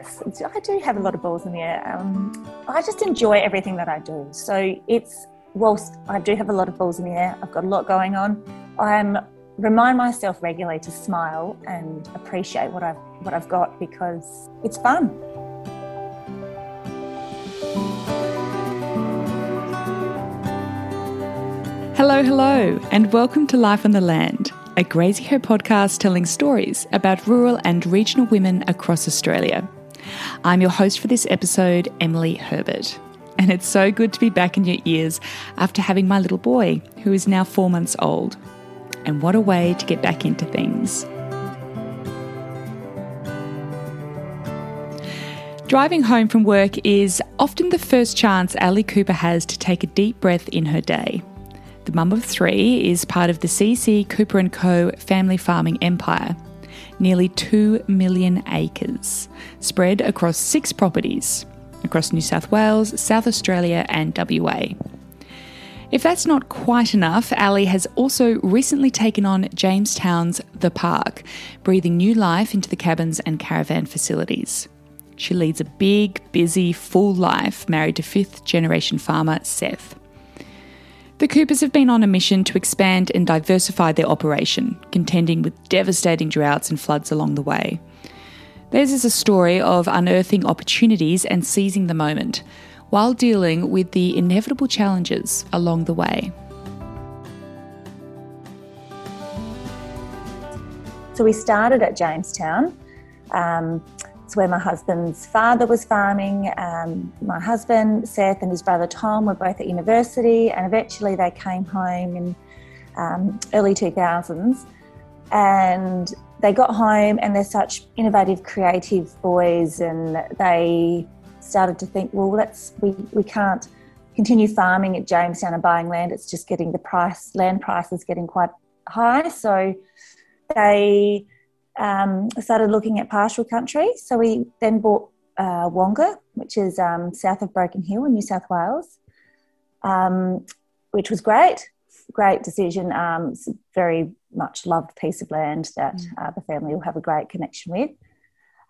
yes, I do have a lot of balls in the air. Um, I just enjoy everything that I do. So it's whilst I do have a lot of balls in the air, I've got a lot going on. I'm remind myself regularly to smile and appreciate what I've what I've got because it's fun. Hello, hello, and welcome to Life on the Land, a Graziher podcast telling stories about rural and regional women across Australia. I'm your host for this episode, Emily Herbert, and it's so good to be back in your ears after having my little boy, who is now four months old. And what a way to get back into things. Driving home from work is often the first chance Ali Cooper has to take a deep breath in her day. The mum of three is part of the CC Cooper & Co. family farming empire. Nearly 2 million acres, spread across six properties across New South Wales, South Australia, and WA. If that's not quite enough, Ali has also recently taken on Jamestown's The Park, breathing new life into the cabins and caravan facilities. She leads a big, busy, full life married to fifth generation farmer Seth. The Coopers have been on a mission to expand and diversify their operation, contending with devastating droughts and floods along the way. Theirs is a story of unearthing opportunities and seizing the moment, while dealing with the inevitable challenges along the way. So we started at Jamestown. Um, where my husband's father was farming. Um, my husband, Seth, and his brother Tom were both at university, and eventually they came home in um, early 2000s. And they got home, and they're such innovative, creative boys, and they started to think, well, let's we, we can't continue farming at Jamestown and buying land. It's just getting the price, land prices getting quite high. So they um, started looking at pastoral country. So we then bought uh, Wonga, which is um, south of Broken Hill in New South Wales, um, which was great. Great decision. Um, it's a very much loved piece of land that mm. uh, the family will have a great connection with.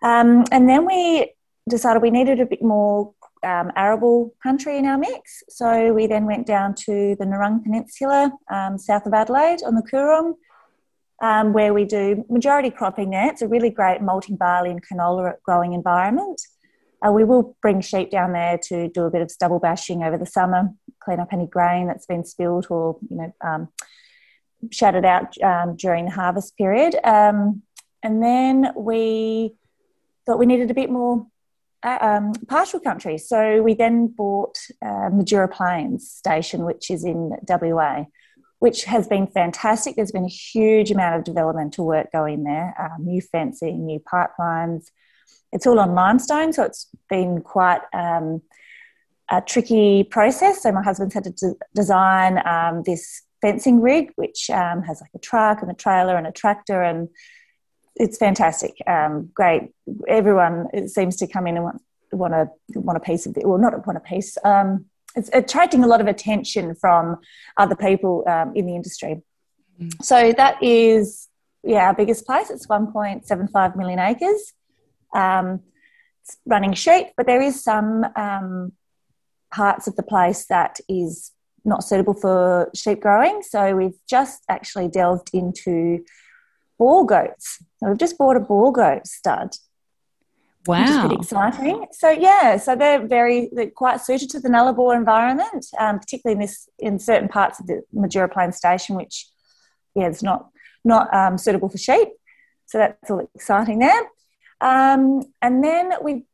Um, and then we decided we needed a bit more um, arable country in our mix. So we then went down to the Narrung Peninsula, um, south of Adelaide, on the Coorong, um, where we do majority cropping there. It's a really great malting barley and canola growing environment. Uh, we will bring sheep down there to do a bit of stubble bashing over the summer, clean up any grain that's been spilled or you know um, shattered out um, during the harvest period. Um, and then we thought we needed a bit more uh, um, pastoral country, so we then bought uh, Madura Plains Station, which is in WA which has been fantastic. There's been a huge amount of developmental work going there, um, new fencing, new pipelines. It's all on limestone, so it's been quite um, a tricky process. So my husband's had to de- design um, this fencing rig, which um, has like a truck and a trailer and a tractor, and it's fantastic. Um, great. Everyone seems to come in and want want a want a piece of it. Well, not want a piece. Um, it's attracting a lot of attention from other people um, in the industry. Mm. So that is yeah our biggest place. It's 1.75 million acres. Um, it's running sheep, but there is some um, parts of the place that is not suitable for sheep growing. So we've just actually delved into Boer goats. So we've just bought a Boer goat stud Wow. Which is pretty exciting. So yeah, so they're very they're quite suited to the Nullarbor environment, um, particularly in this in certain parts of the Madura Plain Station, which yeah, it's not not um, suitable for sheep. So that's all exciting there. Um, and then we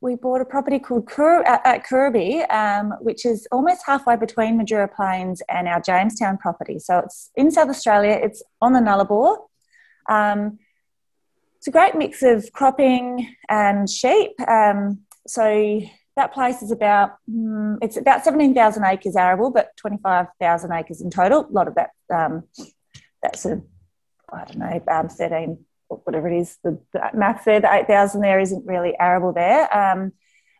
we bought a property called Kur, at Kirby, um, which is almost halfway between Madura Plains and our Jamestown property. So it's in South Australia. It's on the Nullarbor. Um, it's a great mix of cropping and sheep. Um, so that place is about mm, it's about seventeen thousand acres arable, but twenty five thousand acres in total. A lot of that um, that sort of I don't know um, thirteen whatever it is the, the math there the eight thousand there isn't really arable there. Um,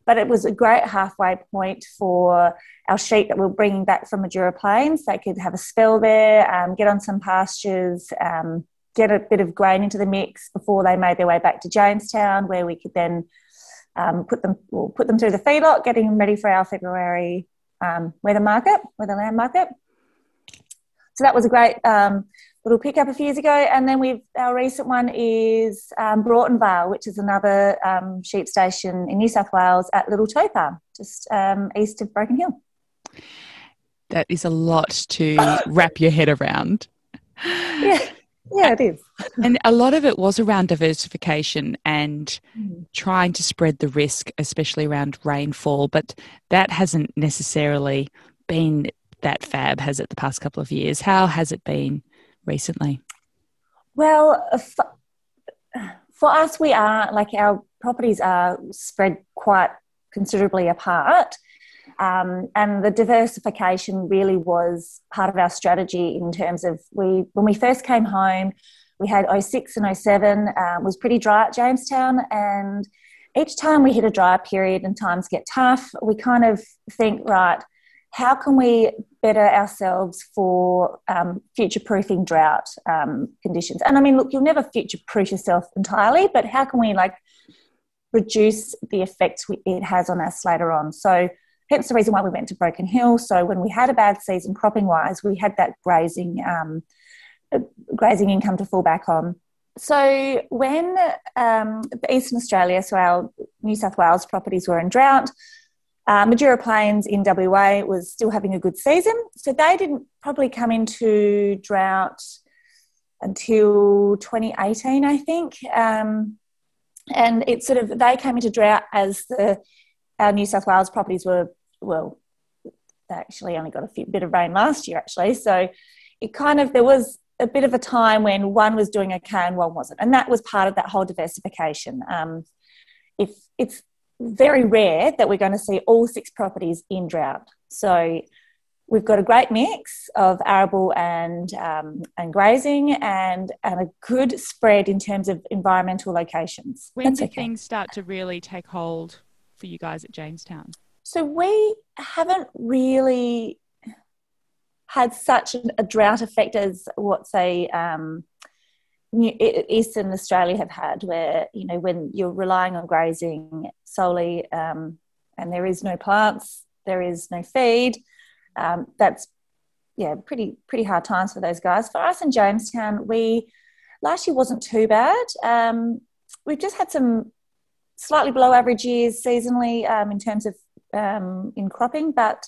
but it was a great halfway point for our sheep that we are bringing back from Madura Plains. They could have a spell there, um, get on some pastures, get a bit of grain into the mix before they made their way back to Jamestown, where we could then um, put them we'll put them through the feedlot, getting them ready for our February um, wether market, wether land market. So that was a great um, little pickup a few years ago. And then we've our recent one is um, Broughton Vale, which is another um, sheep station in New South Wales at Little Topar, just um, east of Broken Hill. That is a lot to wrap your head around. Yeah. Yeah, it is. and a lot of it was around diversification and mm. trying to spread the risk, especially around rainfall. But that hasn't necessarily been that fab, has it, the past couple of years? How has it been recently? Well, for us, we are like our properties are spread quite considerably apart. Um, and the diversification really was part of our strategy in terms of we when we first came home, we had 06 and 07 um, was pretty dry at Jamestown, and each time we hit a dry period and times get tough, we kind of think right. How can we better ourselves for um, future proofing drought um, conditions? And I mean, look, you'll never future proof yourself entirely, but how can we like reduce the effects it has on us later on? So hence the reason why we went to Broken Hill. So when we had a bad season cropping wise, we had that grazing um, grazing income to fall back on. So when um, Eastern Australia, so our New South Wales properties were in drought, uh, Madura Plains in WA was still having a good season. So they didn't probably come into drought until 2018, I think. Um, and it sort of they came into drought as the our New South Wales properties were, well, they actually only got a few, bit of rain last year, actually. So it kind of, there was a bit of a time when one was doing okay and one wasn't. And that was part of that whole diversification. Um, if it's very rare that we're going to see all six properties in drought. So we've got a great mix of arable and um, and grazing and and a good spread in terms of environmental locations. When That's did okay. things start to really take hold for you guys at Jamestown? So we haven't really had such a drought effect as what say um, Eastern Australia have had, where you know when you're relying on grazing solely, um, and there is no plants, there is no feed. Um, that's yeah, pretty pretty hard times for those guys. For us in Jamestown, we last year wasn't too bad. Um, we've just had some slightly below average years seasonally um, in terms of um, in cropping, but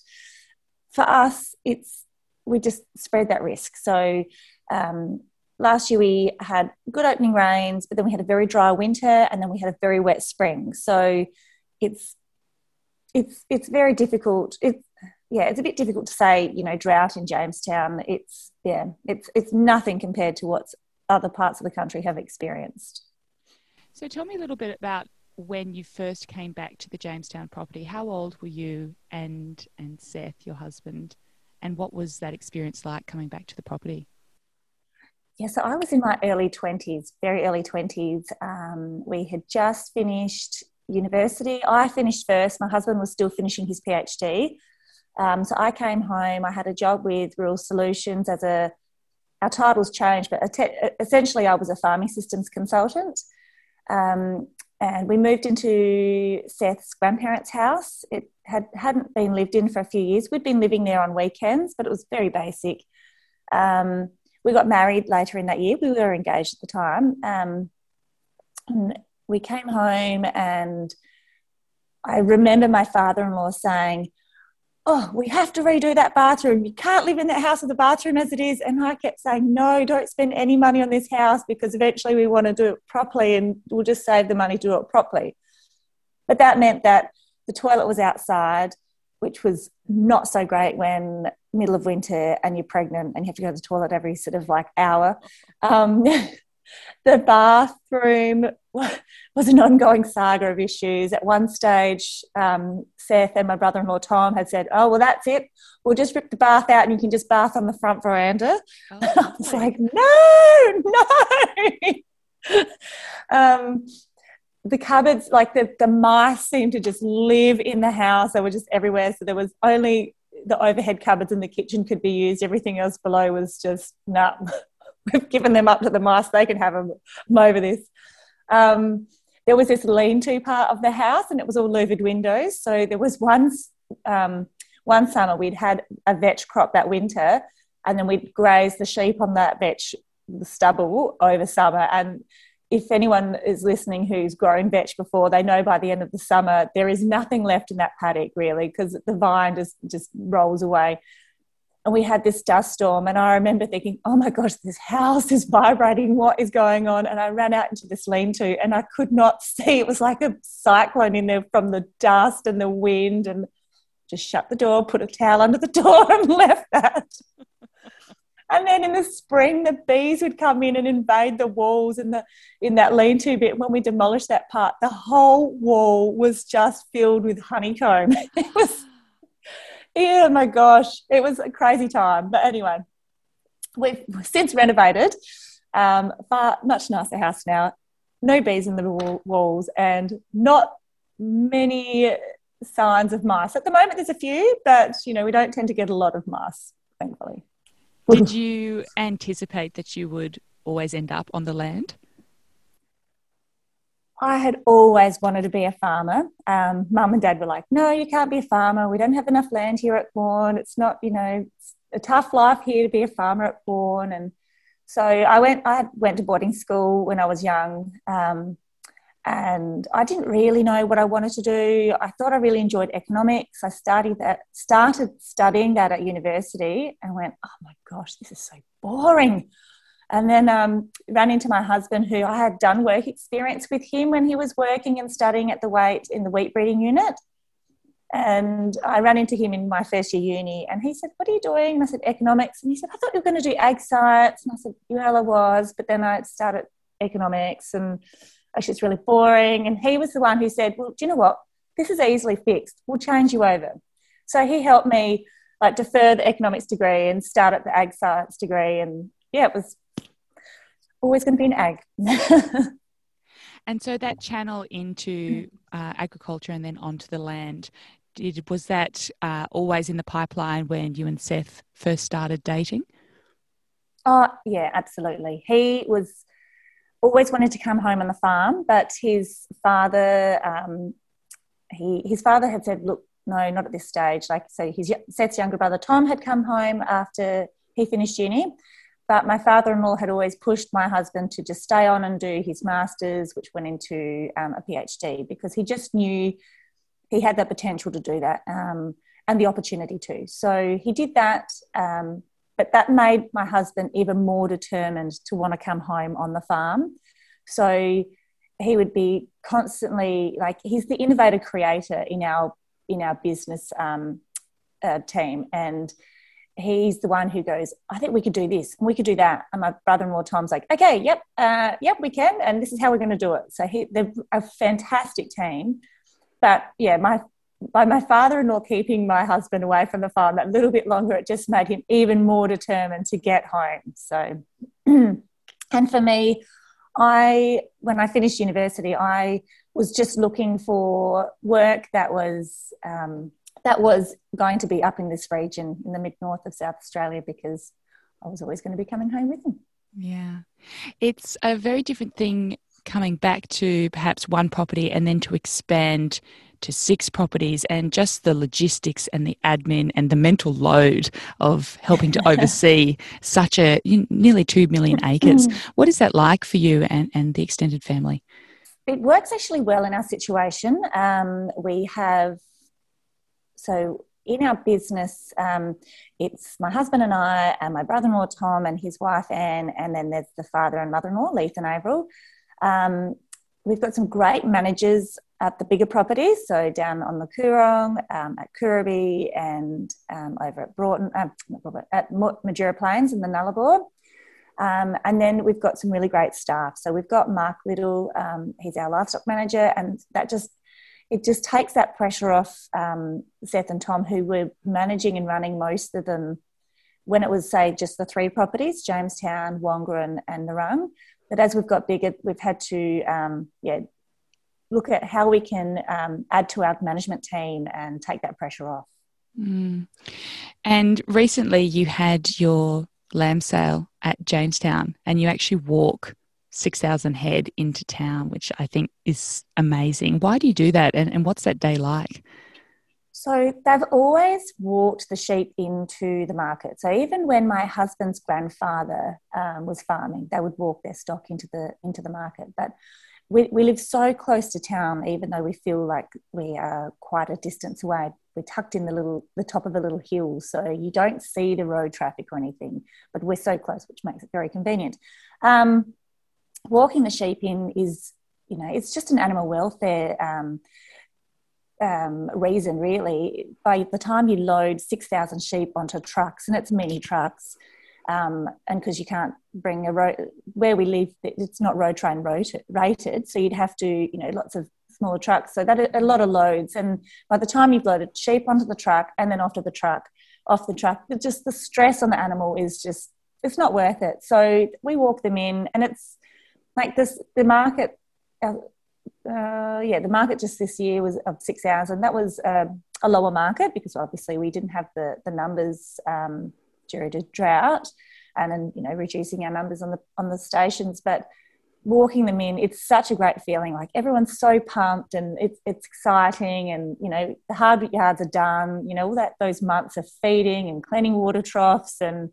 for us, it's we just spread that risk. So um, last year we had good opening rains, but then we had a very dry winter, and then we had a very wet spring. So it's it's it's very difficult. It's yeah, it's a bit difficult to say. You know, drought in Jamestown. It's yeah, it's it's nothing compared to what other parts of the country have experienced. So tell me a little bit about when you first came back to the Jamestown property, how old were you and and Seth, your husband, and what was that experience like coming back to the property? Yeah, so I was in my early twenties, very early twenties. Um, we had just finished university. I finished first. My husband was still finishing his PhD. Um, so I came home. I had a job with Rural Solutions as a our titles changed, but essentially I was a farming systems consultant. Um, and we moved into Seth's grandparents' house. It had hadn't been lived in for a few years. We'd been living there on weekends, but it was very basic. Um, we got married later in that year. We were engaged at the time. Um, we came home, and I remember my father-in-law saying, oh, we have to redo that bathroom. You can't live in that house with the bathroom as it is. And I kept saying, no, don't spend any money on this house because eventually we want to do it properly and we'll just save the money to do it properly. But that meant that the toilet was outside, which was not so great when middle of winter and you're pregnant and you have to go to the toilet every sort of like hour. Um, the bathroom was an ongoing saga of issues. At one stage, um, Seth and my brother in law Tom had said, Oh, well, that's it. We'll just rip the bath out and you can just bath on the front veranda. Oh, I was like, No, no. um, the cupboards, like the, the mice seemed to just live in the house. They were just everywhere. So there was only the overhead cupboards in the kitchen could be used. Everything else below was just, nah, we've given them up to the mice. They can have them, them over this. Um, there was this lean-to part of the house, and it was all louvered windows. So there was one um, one summer we'd had a vetch crop that winter, and then we'd graze the sheep on that vetch the stubble over summer and if anyone is listening who's grown vetch before, they know by the end of the summer there is nothing left in that paddock really because the vine just just rolls away. And we had this dust storm, and I remember thinking, "Oh my gosh, this house is vibrating. What is going on?" And I ran out into this lean-to, and I could not see. It was like a cyclone in there from the dust and the wind, and just shut the door, put a towel under the door, and left that. And then in the spring, the bees would come in and invade the walls in the in that lean-to bit. When we demolished that part, the whole wall was just filled with honeycomb. It was, oh my gosh, it was a crazy time. But anyway, we've since renovated, um, far much nicer house now. No bees in the walls, and not many signs of mice. At the moment, there's a few, but you know we don't tend to get a lot of mice, thankfully. Did you anticipate that you would always end up on the land? I had always wanted to be a farmer. Um, Mum and Dad were like, "No, you can't be a farmer. We don't have enough land here at Bourne. It's not, you know, a tough life here to be a farmer at Bourne." And so I went. I went to boarding school when I was young, um, and I didn't really know what I wanted to do. I thought I really enjoyed economics. I that, started studying that at university, and went, "Oh my gosh, this is so boring." And then um, ran into my husband, who I had done work experience with him when he was working and studying at the weight in the wheat breeding unit. And I ran into him in my first year uni, and he said, "What are you doing?" And I said, "Economics." And he said, "I thought you were going to do ag science." And I said, "Well, I was, but then I started economics and." actually it's really boring. And he was the one who said, well, do you know what? This is easily fixed. We'll change you over. So he helped me like defer the economics degree and start at the ag science degree. And yeah, it was always going to be an egg. and so that channel into uh, agriculture and then onto the land, did, was that uh, always in the pipeline when you and Seth first started dating? Oh, yeah, absolutely. He was always wanted to come home on the farm, but his father, um, he his father had said, "Look, no, not at this stage." Like, so his Seth's younger brother Tom had come home after he finished uni, but my father-in-law had always pushed my husband to just stay on and do his masters, which went into um, a PhD, because he just knew he had the potential to do that um, and the opportunity to. So he did that. Um, but that made my husband even more determined to want to come home on the farm. So he would be constantly like he's the innovator creator in our in our business um, uh, team, and he's the one who goes, I think we could do this and we could do that. And my brother-in-law Tom's like, okay, yep, uh, yep, we can, and this is how we're going to do it. So he, they're a fantastic team. But yeah, my by my father-in-law keeping my husband away from the farm that little bit longer, it just made him even more determined to get home. So, and for me, I when I finished university, I was just looking for work that was um, that was going to be up in this region in the mid north of South Australia because I was always going to be coming home with him. Yeah, it's a very different thing coming back to perhaps one property and then to expand to six properties and just the logistics and the admin and the mental load of helping to oversee such a nearly 2 million acres. what is that like for you and, and the extended family? It works actually well in our situation. Um, we have, so in our business, um, it's my husband and I, and my brother in law Tom, and his wife Anne, and then there's the father and mother in law, Leith and Avril. Um, we've got some great managers at the bigger properties, so down on the Coorong, um, at Kuraby, and um, over at Broughton, uh, at Madura Plains in the Nullarbor. Um, and then we've got some really great staff. So we've got Mark Little, he's our livestock manager, and that just it just takes that pressure off um, Seth and Tom, who were managing and running most of them when it was say just the three properties, Jamestown, Wonga, and, and Narrung. But as we've got bigger, we've had to um, yeah look at how we can um, add to our management team and take that pressure off. Mm. And recently, you had your lamb sale at Jamestown, and you actually walk 6,000 head into town, which I think is amazing. Why do you do that? And, and what's that day like? So they've always walked the sheep into the market. So even when my husband's grandfather um, was farming, they would walk their stock into the into the market. But we, we live so close to town, even though we feel like we are quite a distance away. We're tucked in the little the top of a little hill, so you don't see the road traffic or anything. But we're so close, which makes it very convenient. Um, walking the sheep in is, you know, it's just an animal welfare. Um, um, reason, really. By the time you load 6,000 sheep onto trucks, and it's many trucks, um, and because you can't bring a road, where we live, it's not road train rated, so you'd have to, you know, lots of smaller trucks. So that a lot of loads. And by the time you've loaded sheep onto the truck and then off to the truck, off the truck, just the stress on the animal is just, it's not worth it. So we walk them in, and it's like this, the market, uh, uh, yeah, the market just this year was of 6,000. That was uh, a lower market because obviously we didn't have the, the numbers um, due drought and then, you know, reducing our numbers on the, on the stations. But walking them in, it's such a great feeling. Like everyone's so pumped and it's, it's exciting and, you know, the hard yards are done, you know, all that, those months of feeding and cleaning water troughs and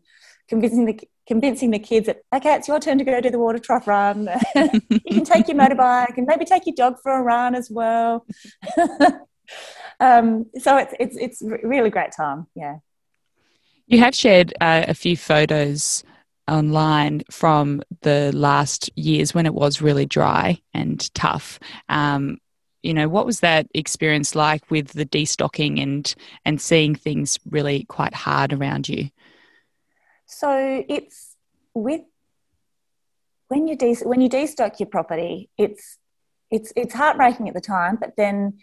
convincing the convincing the kids that okay it's your turn to go do the water trough run. You can take your motorbike and maybe take your dog for a run as well. Um, so it's it's it's really great time yeah. You have shared uh, a few photos online from the last years when it was really dry and tough. Um, you know what was that experience like with the destocking and and seeing things really quite hard around you so it's with when you de- when you destock your property, it's it's it's heartbreaking at the time, but then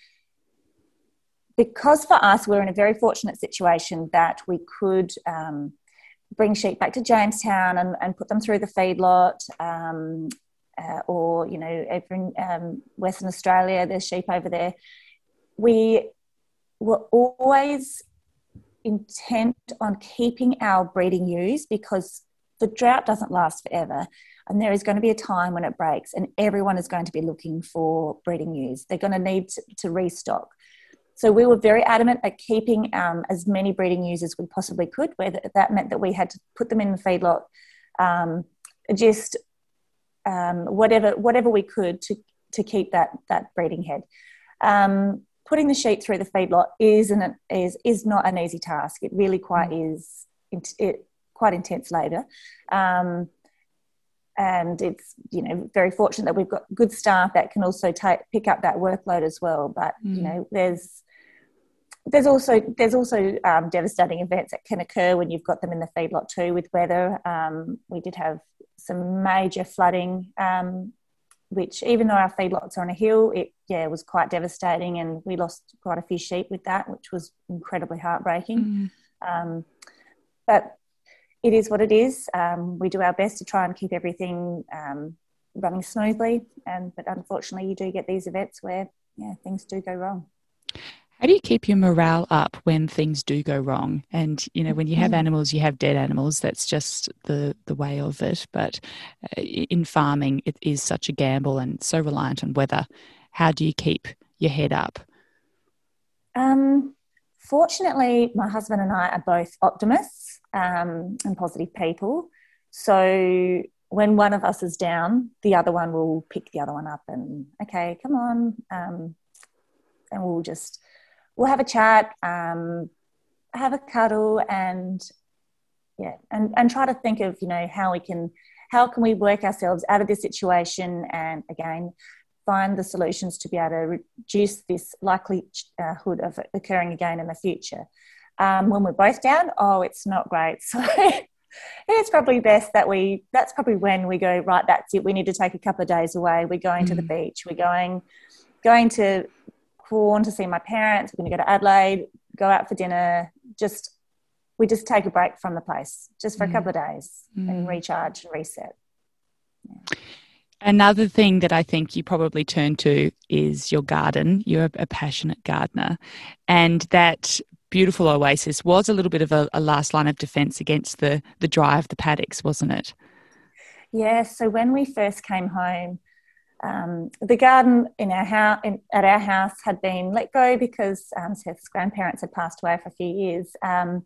because for us we're in a very fortunate situation that we could um, bring sheep back to Jamestown and, and put them through the feedlot. Um, uh, or you know, over in um, Western Australia, there's sheep over there. We were always intent on keeping our breeding ewes because the drought doesn't last forever and there is going to be a time when it breaks and everyone is going to be looking for breeding ewes. They're going to need to, to restock. So we were very adamant at keeping um, as many breeding ewes as we possibly could where that meant that we had to put them in the feedlot um, just um, whatever whatever we could to to keep that that breeding head. Um, putting the sheep through the feedlot is an, is is not an easy task. It really quite mm. is it, quite intense labour. Um, and it's you know very fortunate that we've got good staff that can also take pick up that workload as well. But mm. you know there's there's also there's also um, devastating events that can occur when you've got them in the feedlot too with weather. Um, we did have some major flooding um, which even though our feedlots are on a hill, it yeah was quite devastating, and we lost quite a few sheep with that, which was incredibly heartbreaking. Mm. Um, but it is what it is. Um, we do our best to try and keep everything um, running smoothly, and but unfortunately, you do get these events where yeah things do go wrong. How do you keep your morale up when things do go wrong? And you know, when you have mm. animals, you have dead animals. That's just the the way of it. But uh, in farming, it is such a gamble and so reliant on weather. How do you keep your head up? Um, fortunately, my husband and I are both optimists um, and positive people. So when one of us is down, the other one will pick the other one up and okay, come on, um, and we'll just we'll have a chat, um, have a cuddle, and yeah, and and try to think of you know how we can how can we work ourselves out of this situation, and again find the solutions to be able to reduce this likelihood of occurring again in the future. Um, when we're both down, oh, it's not great. So it's probably best that we, that's probably when we go, right, that's it. We need to take a couple of days away. We're going mm. to the mm. beach. We're going, going to To see my parents. We're going to go to Adelaide, go out for dinner. Just we just take a break from the place just for mm. a couple of days mm. and recharge and reset. Yeah. Another thing that I think you probably turn to is your garden. You're a passionate gardener, and that beautiful oasis was a little bit of a, a last line of defence against the the dry of the paddocks, wasn't it? Yeah, so when we first came home, um, the garden in our house in, at our house had been let go because um, Seth's grandparents had passed away for a few years. Um,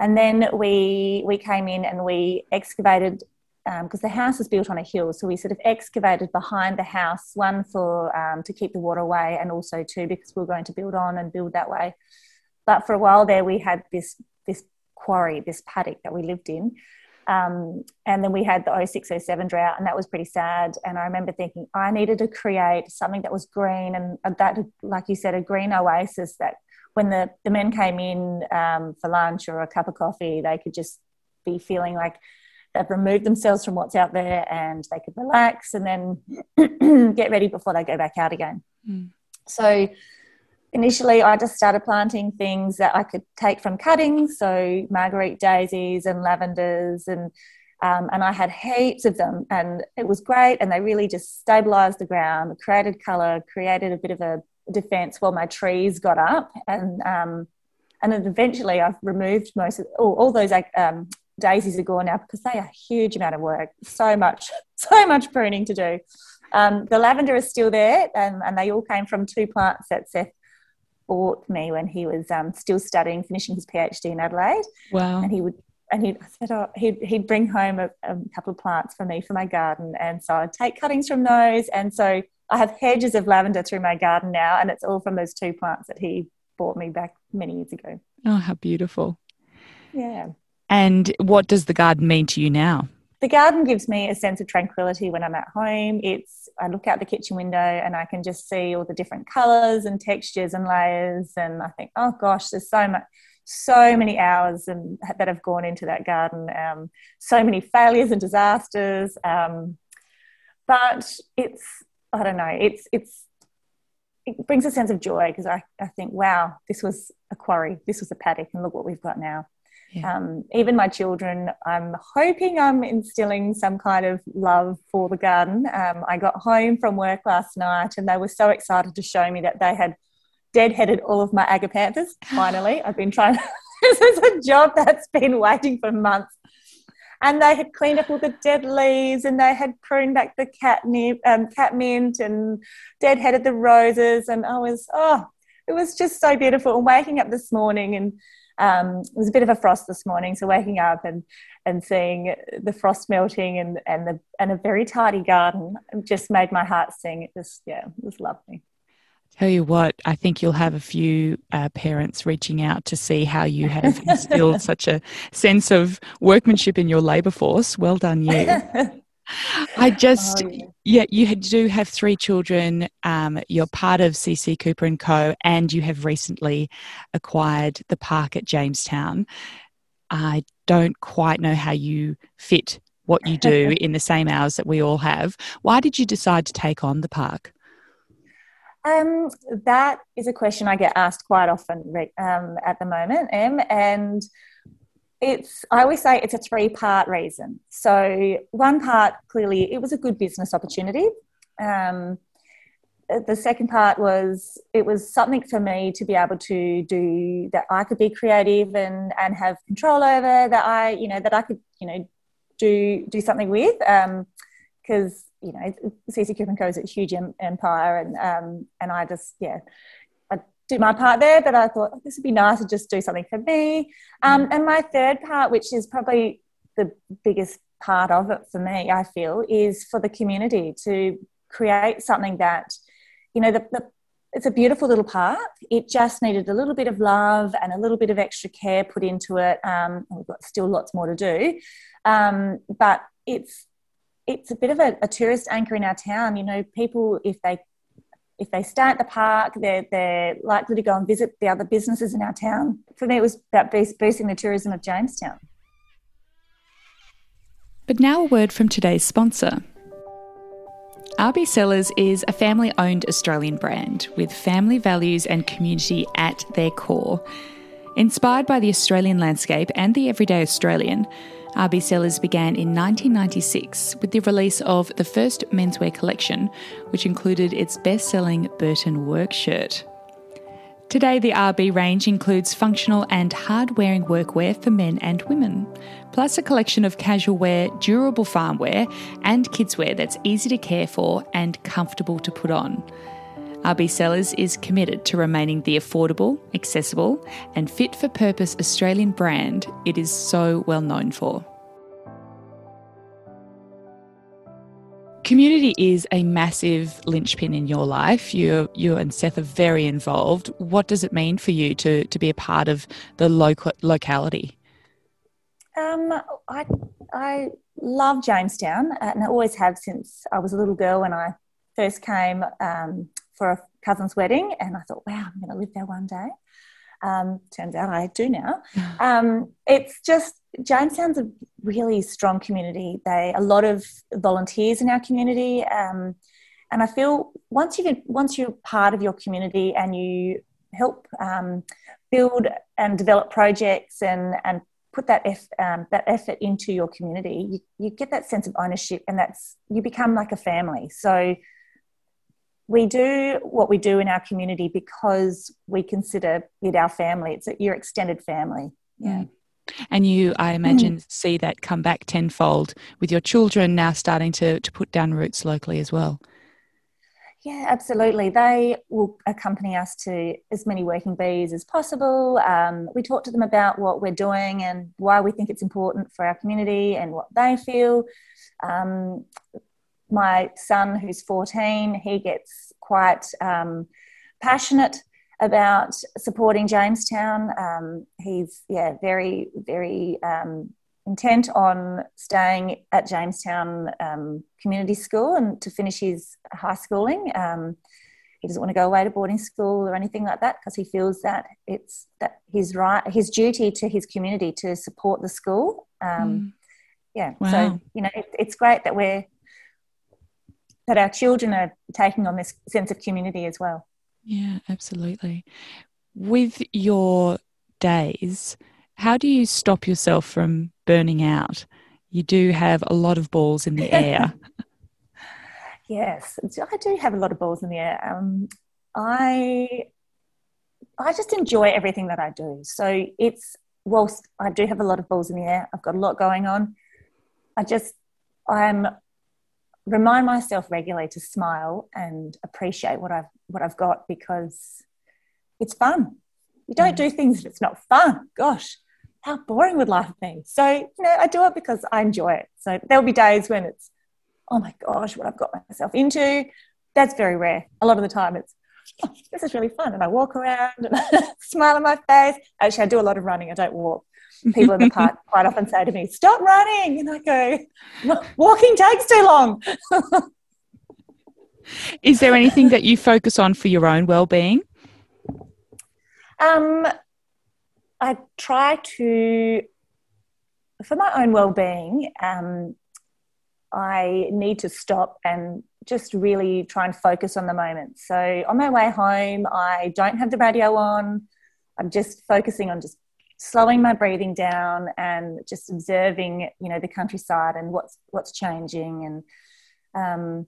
and then we we came in and we excavated because um, the house is built on a hill, so we sort of excavated behind the house, one for um, to keep the water away, and also two because we were going to build on and build that way. But for a while there, we had this this quarry, this paddock that we lived in, um, and then we had the 0607 drought, and that was pretty sad. And I remember thinking I needed to create something that was green and that, like you said, a green oasis that when the, the men came in um, for lunch or a cup of coffee, they could just be feeling like they've removed themselves from what's out there and they could relax and then get ready before they go back out again. Mm. So initially I just started planting things that I could take from cuttings, so marguerite daisies and lavenders and um, and I had heaps of them and it was great and they really just stabilized the ground, created color, created a bit of a defense while my trees got up and um, and then eventually I've removed most of all, all those um, daisies are gone now because they are a huge amount of work, so much, so much pruning to do. Um, the lavender is still there, and, and, they all came from two plants that Seth bought me when he was um, still studying, finishing his PhD in Adelaide. Wow! And he would, and he'd said, oh, he'd, he'd bring home a, a couple of plants for me for my garden, and so I'd take cuttings from those, and so I have hedges of lavender through my garden now, and it's all from those two plants that he bought me back many years ago. Oh, how beautiful! Yeah. And what does the garden mean to you now? The garden gives me a sense of tranquility when I'm at home. It's I look out the kitchen window and I can just see all the different colours and textures and layers, and I think, oh gosh, there's so much, so many hours and that have gone into that garden. Um, so many failures and disasters, um, but it's I don't know. It's it's it brings a sense of joy because I, I think, wow, this was a quarry, this was a paddock, and look what we've got now. Yeah. Um, even my children, I'm hoping I'm instilling some kind of love for the garden. Um, I got home from work last night and they were so excited to show me that they had deadheaded all of my agapanthus. Finally, I've been trying. this is a job that's been waiting for months. And they had cleaned up all the dead leaves, and they had pruned back the catnip, um, catmint, and deadheaded the roses. And I was, oh, it was just so beautiful. And waking up this morning and um, it was a bit of a frost this morning, so waking up and and seeing the frost melting and and the and a very tidy garden just made my heart sing. It was yeah, it was lovely. Tell you what, I think you'll have a few uh, parents reaching out to see how you have instilled such a sense of workmanship in your labour force. Well done, you. I just, oh, yeah. yeah. you do have three children. Um, you're part of CC Cooper and Co, and you have recently acquired the park at Jamestown. I don't quite know how you fit what you do in the same hours that we all have. Why did you decide to take on the park? Um, that is a question I get asked quite often um, at the moment, Em, and it's i always say it's a three part reason. So one part clearly it was a good business opportunity. Um, the second part was it was something for me to be able to do that i could be creative and and have control over that i you know that i could you know do do something with. Because um, you know cc and co is a huge empire and um, and i just yeah do my part there, but I thought oh, this would be nice to just do something for me. Um, mm. and my third part, which is probably the biggest part of it for me, I feel, is for the community to create something that, you know, the, the it's a beautiful little park. It just needed a little bit of love and a little bit of extra care put into it. Um, we've got still lots more to do, um, but it's it's a bit of a, a, tourist anchor in our town. You know, people if they if they stay at the park, they're, they're likely to go and visit the other businesses in our town. For me, it was about boosting the tourism of Jamestown. But now a word from today's sponsor. RB Sellers is a family owned Australian brand with family values and community at their core. Inspired by the Australian landscape and the everyday Australian, RB Sellers began in 1996 with the release of the first menswear collection, which included its best selling Burton work shirt. Today, the RB range includes functional and hard wearing workwear for men and women, plus a collection of casual wear, durable farm wear, and kids wear that's easy to care for and comfortable to put on. RB Sellers is committed to remaining the affordable, accessible, and fit for purpose Australian brand it is so well known for. Community is a massive linchpin in your life. You, you and Seth are very involved. What does it mean for you to, to be a part of the local locality? Um, I, I love Jamestown and I always have since I was a little girl when I first came um, for a cousin's wedding. And I thought, wow, I'm going to live there one day. Um, turns out I do now. Um, it's just Jamestown's a really strong community. They a lot of volunteers in our community, um, and I feel once you once you're part of your community and you help um, build and develop projects and and put that eff, um, that effort into your community, you, you get that sense of ownership, and that's you become like a family. So we do what we do in our community because we consider it our family. It's your extended family. Yeah. Mm. And you, I imagine, mm. see that come back tenfold with your children now starting to, to put down roots locally as well. Yeah, absolutely. They will accompany us to as many working bees as possible. Um, we talk to them about what we're doing and why we think it's important for our community and what they feel. Um, my son, who's 14, he gets quite um, passionate about supporting Jamestown. Um, he's yeah very very um, intent on staying at Jamestown um, Community School and to finish his high schooling. Um, he doesn't want to go away to boarding school or anything like that because he feels that it's that his right his duty to his community to support the school. Mm. Yeah, wow. so you know it, it's great that we're that our children are taking on this sense of community as well. Yeah, absolutely. With your days, how do you stop yourself from burning out? You do have a lot of balls in the air. yes, I do have a lot of balls in the air. Um, I I just enjoy everything that I do. So it's whilst I do have a lot of balls in the air, I've got a lot going on. I just I'm remind myself regularly to smile and appreciate what I've what I've got because it's fun. You don't mm. do things if it's not fun. Gosh, how boring would life be? So, you know, I do it because I enjoy it. So there'll be days when it's, oh my gosh, what I've got myself into. That's very rare. A lot of the time it's, oh, this is really fun. And I walk around and smile on my face. Actually, I do a lot of running. I don't walk people in the park quite often say to me, Stop running. And I go, Walking takes too long. Is there anything that you focus on for your own well-being? Um, I try to, for my own well-being, um, I need to stop and just really try and focus on the moment. So on my way home, I don't have the radio on. I'm just focusing on just slowing my breathing down and just observing, you know, the countryside and what's what's changing. And um,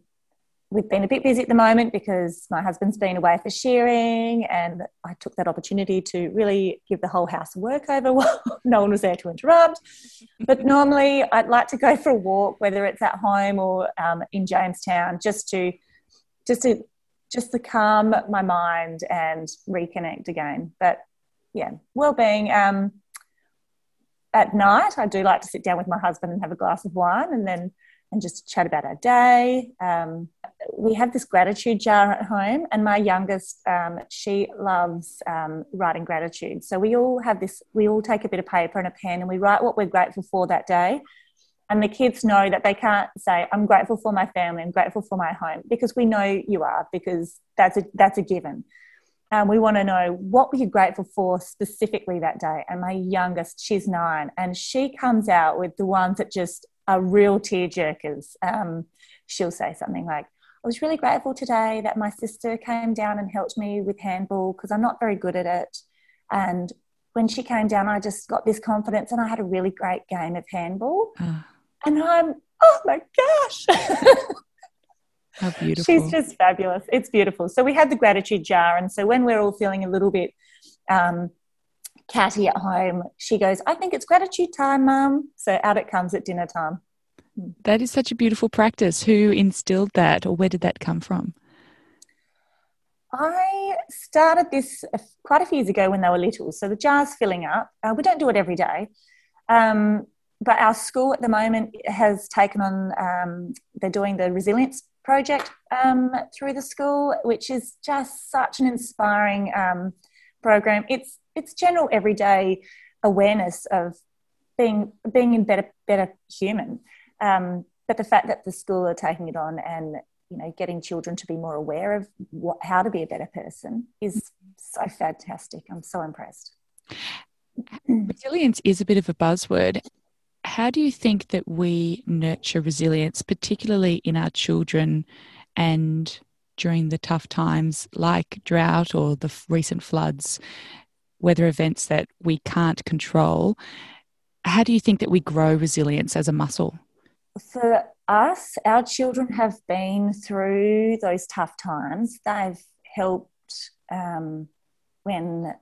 we've been a bit busy at the moment because my husband's been away for shearing, and I took that opportunity to really give the whole house a workover while no one was there to interrupt. But normally, I'd like to go for a walk, whether it's at home or um, in Jamestown, just to just to just to calm my mind and reconnect again. But yeah, well-being. Um, at night, I do like to sit down with my husband and have a glass of wine, and then and just chat about our day. Um, we have this gratitude jar at home, and my youngest, um, she loves um, writing gratitude. So we all have this. We all take a bit of paper and a pen, and we write what we're grateful for that day. And the kids know that they can't say, "I'm grateful for my family. I'm grateful for my home," because we know you are, because that's a that's a given and we want to know what were you grateful for specifically that day? And my youngest she's nine and she comes out with the ones that just are real tear jerkers. Um, she'll say something like i was really grateful today that my sister came down and helped me with handball because i'm not very good at it. And when she came down i just got this confidence and i had a really great game of handball. And i'm oh my gosh How beautiful. She's just fabulous. It's beautiful. So we had the gratitude jar. And so when we're all feeling a little bit um, catty at home, she goes, I think it's gratitude time, mum. So out it comes at dinner time. That is such a beautiful practice. Who instilled that or where did that come from? I started this quite a few years ago when they were little. So the jar's filling up. Uh, we don't do it every day. Um, but our school at the moment has taken on, um, they're doing the resilience project um, through the school, which is just such an inspiring um, program. It's, it's general everyday awareness of being, being in better, better human. Um, but the fact that the school are taking it on and you know getting children to be more aware of what, how to be a better person is so fantastic i'm so impressed resilience is a bit of a buzzword how do you think that we nurture resilience particularly in our children and during the tough times like drought or the recent floods weather events that we can't control how do you think that we grow resilience as a muscle for us, our children have been through those tough times. They've helped um, when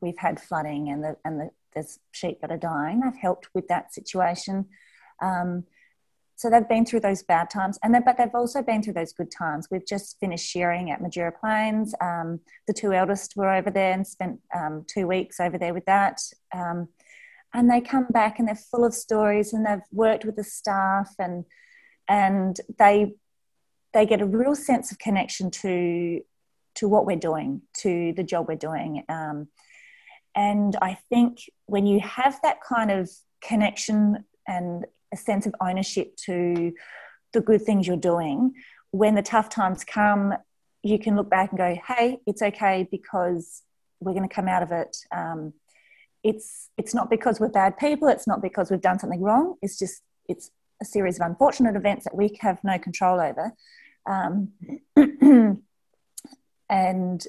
we've had flooding and the, and the, there's sheep that are dying. They've helped with that situation. Um, so they've been through those bad times, and then, but they've also been through those good times. We've just finished shearing at Madura Plains. Um, the two eldest were over there and spent um, two weeks over there with that. Um, and they come back and they're full of stories, and they've worked with the staff and and they they get a real sense of connection to to what we're doing, to the job we're doing. Um, and I think when you have that kind of connection and a sense of ownership to the good things you're doing, when the tough times come, you can look back and go, hey, it's okay because we're going to come out of it. Um, it's it's not because we're bad people. It's not because we've done something wrong. It's just it's a series of unfortunate events that we have no control over. Um, and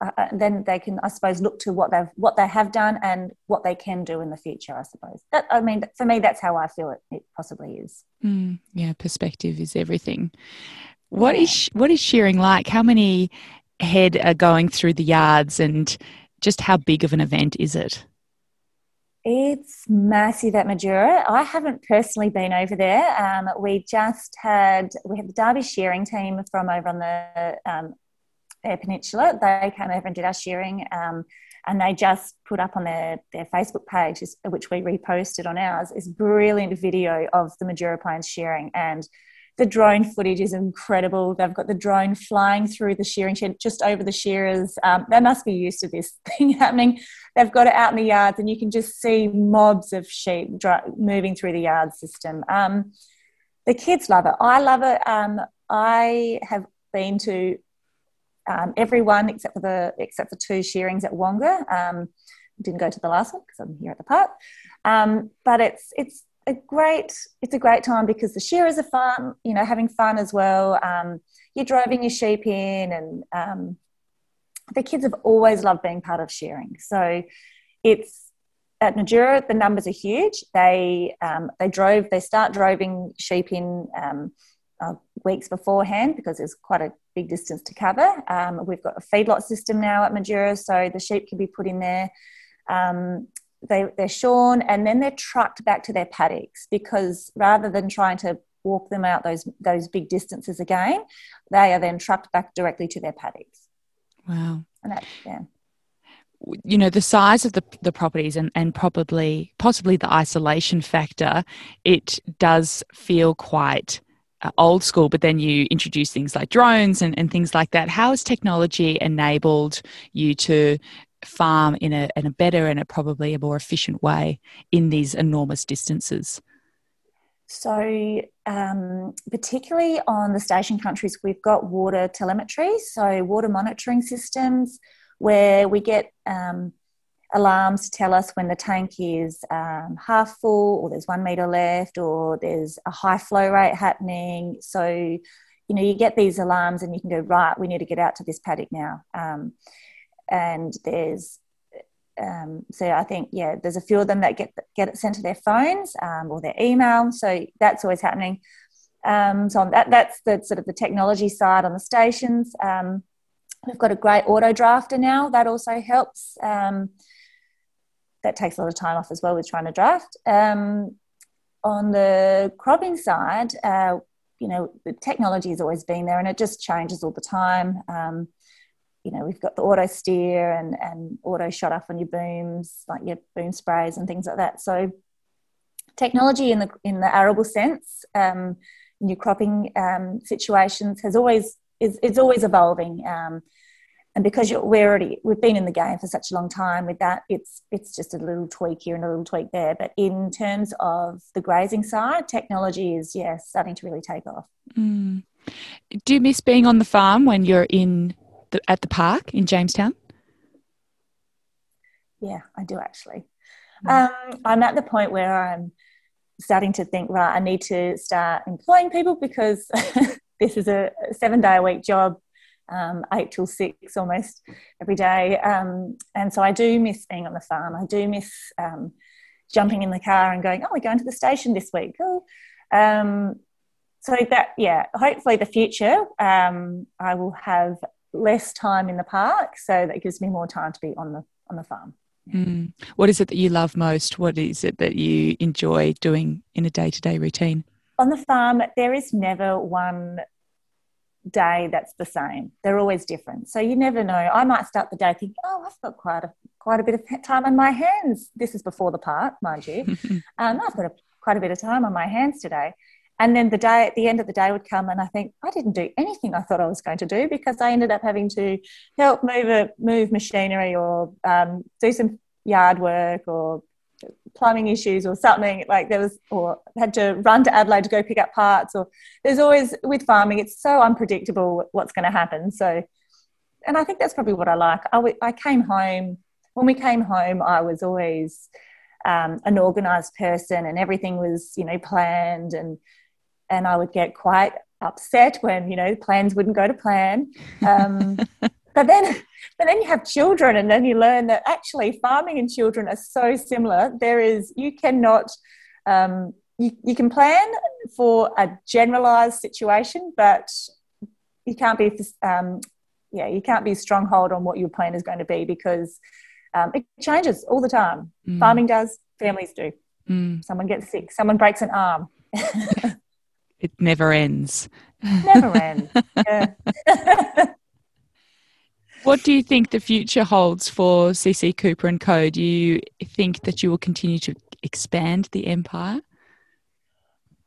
uh, uh, then they can, I suppose, look to what they've what they have done and what they can do in the future. I suppose. That, I mean, for me, that's how I feel it. It possibly is. Mm, yeah, perspective is everything. What yeah. is what is shearing like? How many head are going through the yards, and just how big of an event is it? It's massive at Madura. I haven't personally been over there. Um, we just had we had the Derby shearing team from over on the um, Eyre Peninsula. They came over and did our shearing, um, and they just put up on their their Facebook page, which we reposted on ours, is brilliant video of the Madura Plains shearing and the drone footage is incredible. They've got the drone flying through the shearing shed just over the shearers. Um, they must be used to this thing happening. They've got it out in the yards, and you can just see mobs of sheep moving through the yard system. Um, the kids love it. I love it. Um, I have been to um, everyone except for the except for two shearings at Wonga. Um, didn't go to the last one because I'm here at the park. Um, but it's it's a great it's a great time because the shearers are fun you know having fun as well um, you're driving your sheep in and um, the kids have always loved being part of shearing so it's at Madura, the numbers are huge. They um, they drove they start driving sheep in um, uh, weeks beforehand because there's quite a big distance to cover. Um, we've got a feedlot system now at Madura, so the sheep can be put in there. Um, they, they're shorn and then they're trucked back to their paddocks because rather than trying to walk them out those those big distances again, they are then trucked back directly to their paddocks. Wow. And that, yeah. You know, the size of the, the properties and, and probably possibly the isolation factor, it does feel quite old school, but then you introduce things like drones and, and things like that. How has technology enabled you to farm in a, in a better and a probably a more efficient way in these enormous distances? So, um, particularly on the station countries, we've got water telemetry, so water monitoring systems where we get um, alarms to tell us when the tank is um, half full, or there's one metre left, or there's a high flow rate happening. So, you know, you get these alarms and you can go, right, we need to get out to this paddock now. Um, and there's um, so I think yeah, there's a few of them that get get it sent to their phones um, or their email. So that's always happening. Um, so that, that's the sort of the technology side on the stations. Um, we've got a great auto drafter now. That also helps. That takes a lot of time off as well with trying to draft. Um, on the cropping side, uh, you know, the technology has always been there and it just changes all the time. Um, you know, we've got the auto steer and, and auto shut off on your booms, like your boom sprays and things like that. So technology in the in the arable sense, um, your cropping um, situations has always is it's always evolving. Um, and because we're already we've been in the game for such a long time with that it's it's just a little tweak here and a little tweak there. But in terms of the grazing side technology is yeah starting to really take off. Mm. do you miss being on the farm when you're in the, at the park in jamestown? Yeah i do actually. Mm. um, i'm at the point where i'm starting to think right i need to start employing people because this is a seven day a week job um, eight till six almost every day. Um, and so I do miss being on the farm. I do miss um, jumping in the car and going, oh, we're going to the station this week. Oh. so that, yeah, hopefully the future, um, I will have less time in the park. So that gives me more time to be on the, on the farm. Mm. What is it that you love most? What is it that you enjoy doing in a day to day routine? On the farm, there is never one day that's the same. They're always different. So you never know. I might start the day thinking, oh, I've got quite a quite a bit of time on my hands. This is before the part, mind you. um, I've got a, quite a bit of time on my hands today. And then the day at the end of the day would come, and I think I didn't do anything I thought I was going to do because I ended up having to help move a, move machinery or um, do some yard work or plumbing issues or something like there was or had to run to adelaide to go pick up parts or there's always with farming it's so unpredictable what's going to happen so and i think that's probably what i like. I, w- I came home when we came home i was always um, an organized person and everything was you know planned and and i would get quite upset when you know plans wouldn't go to plan. Um, but then but then you have children and then you learn that actually farming and children are so similar. There is you cannot um, you, you can plan for a generalized situation but you can't be um, yeah you can't be stronghold on what your plan is going to be because um, it changes all the time. Mm. farming does families do. Mm. someone gets sick someone breaks an arm. It never ends. Never ends. Yeah What do you think the future holds for CC Cooper and Co? Do you think that you will continue to expand the empire?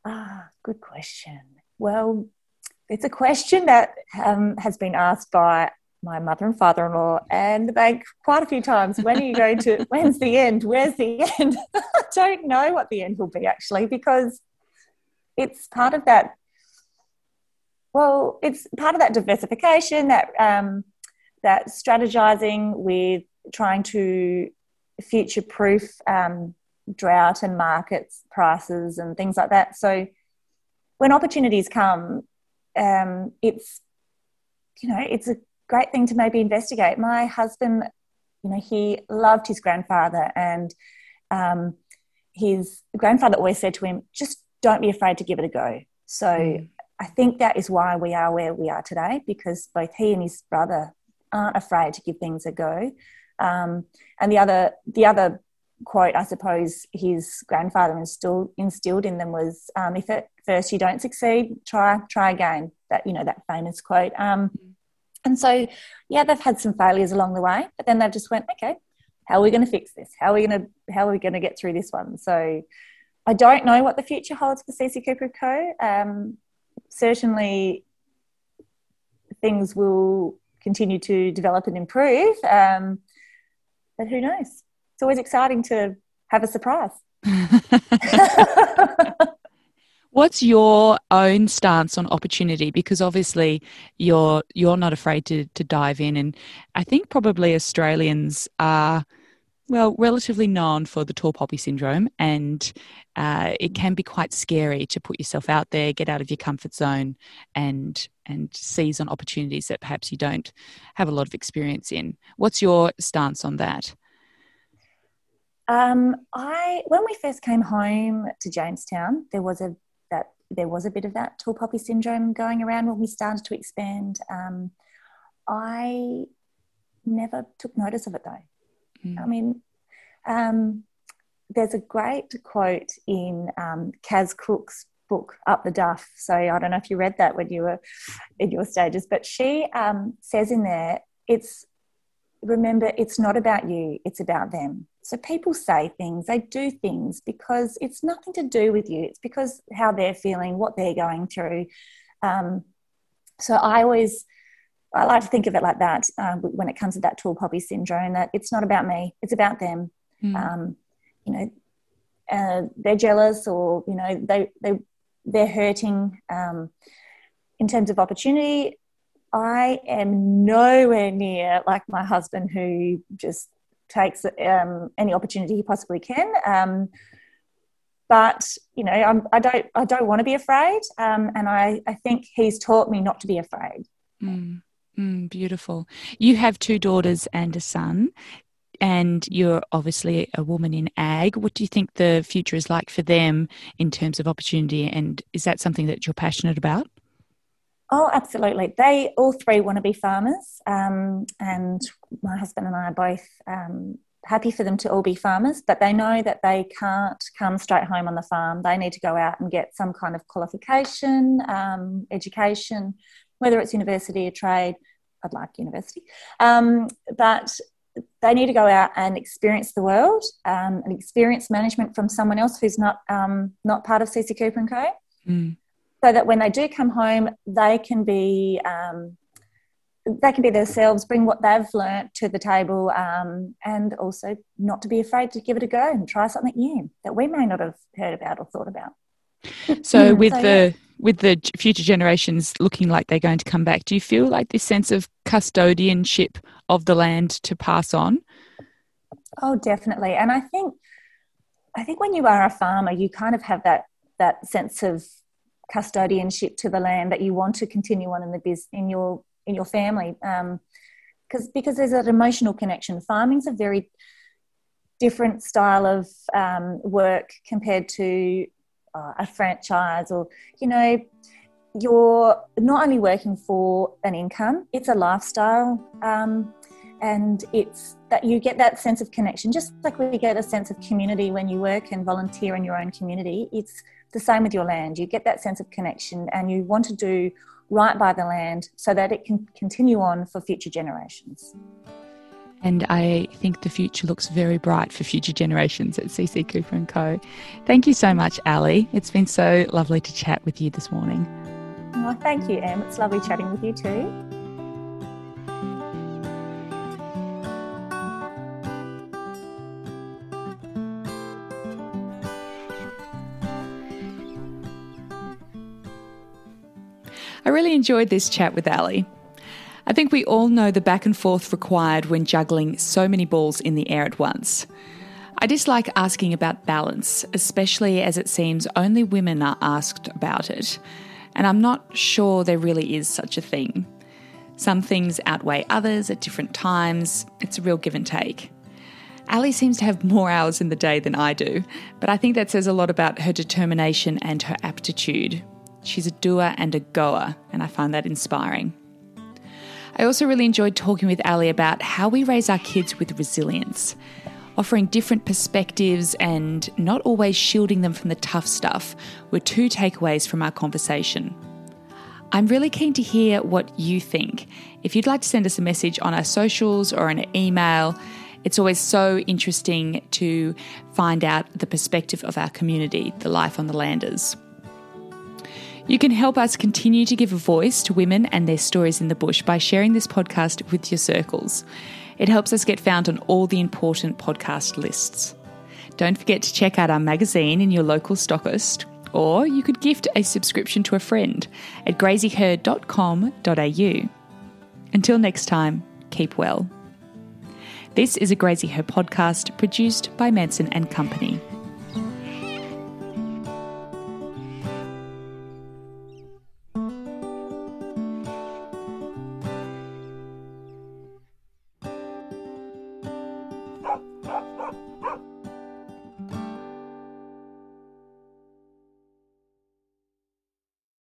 Ah, good question. Well, it's a question that um, has been asked by my mother and father-in-law and the bank quite a few times. When are you going to? when's the end? Where's the end? I don't know what the end will be actually because it's part of that. Well, it's part of that diversification that. Um, that strategizing with trying to future proof um, drought and markets prices and things like that. So when opportunities come, um, it's you know it's a great thing to maybe investigate. My husband, you know, he loved his grandfather, and um, his grandfather always said to him, "Just don't be afraid to give it a go." So. Mm. I think that is why we are where we are today because both he and his brother aren't afraid to give things a go. Um, and the other, the other quote, I suppose, his grandfather instilled, instilled in them was, um, "If at first you don't succeed, try try again." That you know that famous quote. Um, and so, yeah, they've had some failures along the way, but then they've just went, "Okay, how are we going to fix this? How are we going to how are we going to get through this one?" So, I don't know what the future holds for CC Cooper Co. Um, certainly, things will continue to develop and improve. Um, but who knows? It's always exciting to have a surprise. What's your own stance on opportunity? Because obviously you're you're not afraid to to dive in, and I think probably Australians are well, relatively known for the tall poppy syndrome, and uh, it can be quite scary to put yourself out there, get out of your comfort zone, and and seize on opportunities that perhaps you don't have a lot of experience in. What's your stance on that? Um, I when we first came home to Jamestown, there was a that there was a bit of that tall poppy syndrome going around when we started to expand. Um, I never took notice of it though. Mm. I mean, um, there's a great quote in um, Kaz Cooke's book, Up the Duff. So I don't know if you read that when you were in your stages, but she um, says in there, it's remember, it's not about you, it's about them. So people say things, they do things because it's nothing to do with you. It's because how they're feeling, what they're going through. Um, so I always, I like to think of it like that um, when it comes to that tall poppy syndrome. That it's not about me; it's about them. Mm. Um, you know, uh, they're jealous, or you know, they they they're hurting. Um, in terms of opportunity, I am nowhere near like my husband, who just takes um, any opportunity he possibly can. Um, but you know, I'm, I don't, I don't want to be afraid, um, and I, I think he's taught me not to be afraid. Mm, mm, beautiful. You have two daughters and a son, and you're obviously a woman in ag. What do you think the future is like for them in terms of opportunity? And is that something that you're passionate about? Oh, absolutely. They all three want to be farmers, um, and my husband and I are both um, happy for them to all be farmers, but they know that they can't come straight home on the farm. They need to go out and get some kind of qualification, um, education, whether it's university or trade. I'd like university, um, but they need to go out and experience the world um, and experience management from someone else who's not um, not part of CC Cooper and Co. Mm so that when they do come home, they can be um, they can be themselves, bring what they've learnt to the table, um, and also not to be afraid to give it a go and try something new that we may not have heard about or thought about. So, with so, the yeah. With the future generations looking like they're going to come back, do you feel like this sense of custodianship of the land to pass on? Oh, definitely. And I think I think when you are a farmer, you kind of have that that sense of custodianship to the land that you want to continue on in the biz in your in your family because um, because there's an emotional connection farming's a very different style of um, work compared to uh, a franchise or you know you're not only working for an income it's a lifestyle um, and it's that you get that sense of connection just like we get a sense of community when you work and volunteer in your own community it's the same with your land. You get that sense of connection and you want to do right by the land so that it can continue on for future generations. And I think the future looks very bright for future generations at CC Cooper and Co. Thank you so much, Ali. It's been so lovely to chat with you this morning. Well, thank you, Em. It's lovely chatting with you too. I really enjoyed this chat with Ali. I think we all know the back and forth required when juggling so many balls in the air at once. I dislike asking about balance, especially as it seems only women are asked about it, and I'm not sure there really is such a thing. Some things outweigh others at different times, it's a real give and take. Ali seems to have more hours in the day than I do, but I think that says a lot about her determination and her aptitude. She's a doer and a goer, and I find that inspiring. I also really enjoyed talking with Ali about how we raise our kids with resilience, offering different perspectives and not always shielding them from the tough stuff were two takeaways from our conversation. I'm really keen to hear what you think. If you'd like to send us a message on our socials or an email, it's always so interesting to find out the perspective of our community, the life on the landers. You can help us continue to give a voice to women and their stories in the bush by sharing this podcast with your circles. It helps us get found on all the important podcast lists. Don't forget to check out our magazine in your local stockist, or you could gift a subscription to a friend at graziher.com.au. Until next time, keep well. This is a Graziher podcast produced by Manson and Company.